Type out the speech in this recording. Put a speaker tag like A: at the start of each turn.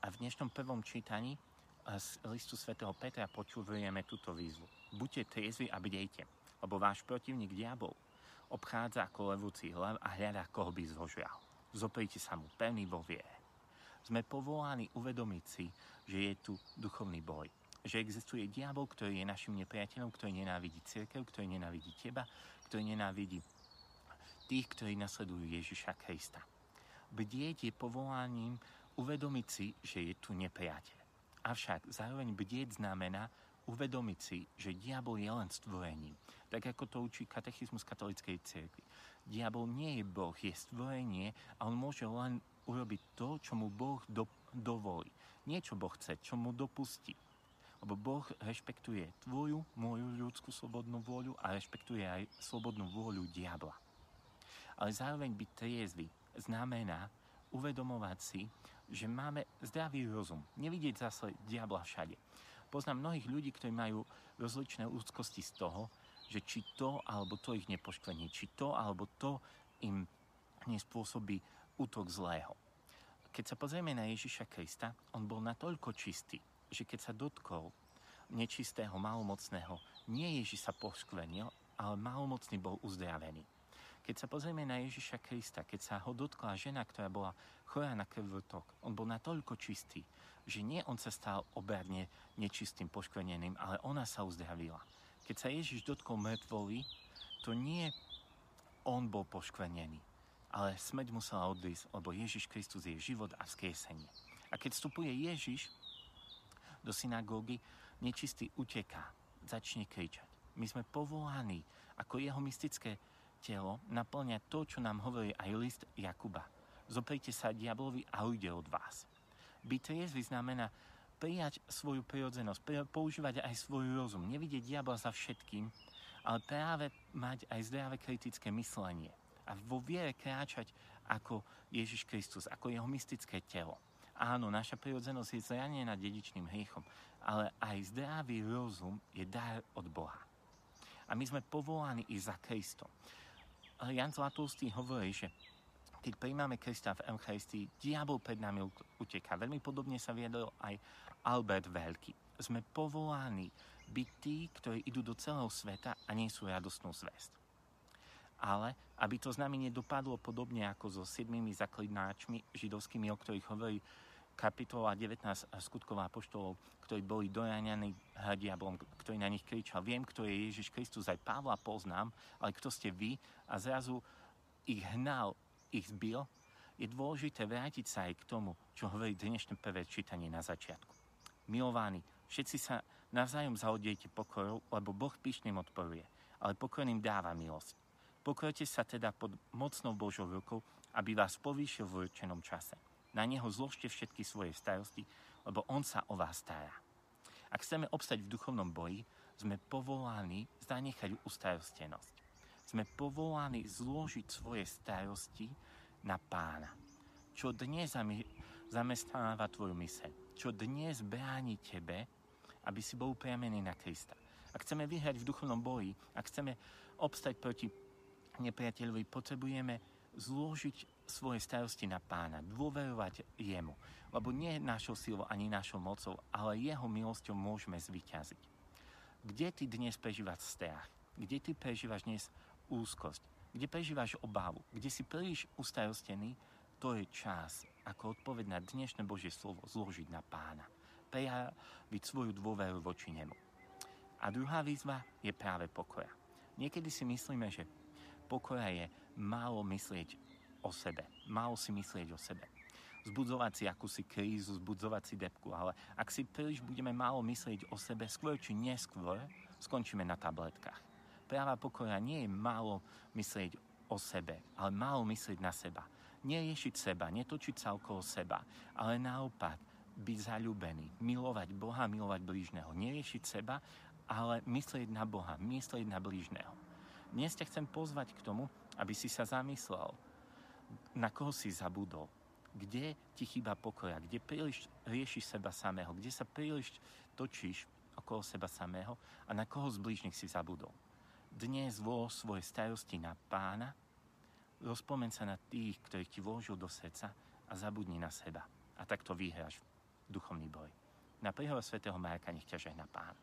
A: A v dnešnom prvom čítaní z listu svätého Petra počúvujeme túto výzvu. Buďte triezvi a bdejte, lebo váš protivník diabol obchádza ako levúci hlav a hľadá, koho by zhožral. Zoprite sa mu pevný vo viere. Sme povolaní uvedomiť si, že je tu duchovný boj. Že existuje diabol, ktorý je našim nepriateľom, ktorý nenávidí církev, ktorý nenávidí teba, ktorý nenávidí tých, ktorí nasledujú Ježiša Krista. Bdieť je povolaním uvedomiť si, že je tu nepriateľ. Avšak zároveň bdieť znamená uvedomiť si, že diabol je len stvorením. Tak ako to učí katechizmus katolíckej cirkvi. Diabol nie je Boh, je stvorenie a on môže len urobiť to, čo mu Boh do, dovolí. Nie čo Boh chce, čo mu dopustí. Lebo Boh rešpektuje tvoju, moju ľudskú slobodnú vôľu a rešpektuje aj slobodnú vôľu diabla. Ale zároveň byť triezvy znamená uvedomovať si, že máme zdravý rozum. Nevidieť zase diabla všade. Poznám mnohých ľudí, ktorí majú rozličné úzkosti z toho, že či to alebo to ich nepoškvení, či to alebo to im nespôsobí útok zlého. Keď sa pozrieme na Ježiša Krista, on bol natoľko čistý, že keď sa dotkol nečistého, malomocného, nie Ježiš sa poškvenil, ale malomocný bol uzdravený. Keď sa pozrieme na Ježiša Krista, keď sa ho dotkla žena, ktorá bola chorá na krvotok, on bol natoľko čistý, že nie on sa stal oberne nečistým, poškveneným, ale ona sa uzdravila. Keď sa Ježiš dotkol mŕtvoly, to nie on bol poškvenený, ale smrť musela odísť, lebo Ježiš Kristus je život a vzkriesenie. A keď vstupuje Ježiš do synagógy, nečistý uteká, začne kričať. My sme povolaní ako jeho mystické telo naplňať to, čo nám hovorí aj list Jakuba. Zoprite sa diablovi a ujde od vás. Byť triezvy znamená prijať svoju prirodzenosť, používať aj svoj rozum, nevidieť diabla za všetkým, ale práve mať aj zdravé kritické myslenie a vo viere kráčať ako Ježiš Kristus, ako jeho mystické telo. Áno, naša prirodzenosť je zranená dedičným hriechom, ale aj zdravý rozum je dar od Boha. A my sme povolaní i za Kristom. Jan Zlatulstý hovorí, že keď príjmame Krista v Eucharistii, diabol pred nami uteká. Veľmi podobne sa viedol aj Albert Veľký. Sme povolaní byť tí, ktorí idú do celého sveta a nie sú radostnú zväzť ale aby to s nami nedopadlo podobne ako so siedmými zaklidnáčmi židovskými, o ktorých hovorí kapitola 19 skutková poštolov, ktorí boli doráňaní diablom, ktorý na nich kričal, viem, kto je Ježiš Kristus, aj Pavla poznám, ale kto ste vy? A zrazu ich hnal, ich zbil. Je dôležité vrátiť sa aj k tomu, čo hovorí dnešné prvé čítanie na začiatku. Milovaní, všetci sa navzájom zahodejte pokorou, lebo Boh pyšným odporuje, ale pokorným dáva milosť. Pokrojte sa teda pod mocnou Božou rukou, aby vás povýšil v určenom čase. Na Neho zložte všetky svoje starosti, lebo On sa o vás stará. Ak chceme obstať v duchovnom boji, sme povolaní zanechať ustarostenosť. Sme povolaní zložiť svoje starosti na pána. Čo dnes zamestnáva tvoju myseľ? Čo dnes bráni tebe, aby si bol upriamený na Krista? Ak chceme vyhrať v duchovnom boji, ak chceme obstať proti nepriateľovi, potrebujeme zložiť svoje starosti na pána, dôverovať jemu. Lebo nie našou silou ani našou mocou, ale jeho milosťou môžeme zvyťaziť. Kde ty dnes prežívaš strach? Kde ty prežívaš dnes úzkosť? Kde prežívaš obavu? Kde si príliš ustarostený? To je čas, ako odpoveď na dnešné Božie slovo, zložiť na pána. Prejaviť svoju dôveru voči nemu. A druhá výzva je práve pokora. Niekedy si myslíme, že pokora je málo myslieť o sebe. Málo si myslieť o sebe. Zbudzovať si akúsi krízu, zbudzovať si depku, ale ak si príliš budeme málo myslieť o sebe, skôr či neskôr skončíme na tabletkách. Práva pokora nie je málo myslieť o sebe, ale málo myslieť na seba. Neriešiť seba, netočiť sa okolo seba, ale naopak byť zalúbený, milovať Boha, milovať blížneho. Neriešiť seba, ale myslieť na Boha, myslieť na blížneho. Dnes ťa chcem pozvať k tomu, aby si sa zamyslel, na koho si zabudol, kde ti chýba pokoja, kde príliš riešiš seba samého, kde sa príliš točíš okolo seba samého a na koho z blížnych si zabudol. Dnes vo svoje starosti na pána, rozpomen sa na tých, ktorých ti vložil do srdca a zabudni na seba. A tak to vyhráš duchovný boj. Na príhovor svätého Marka nech ťa žehna Pán.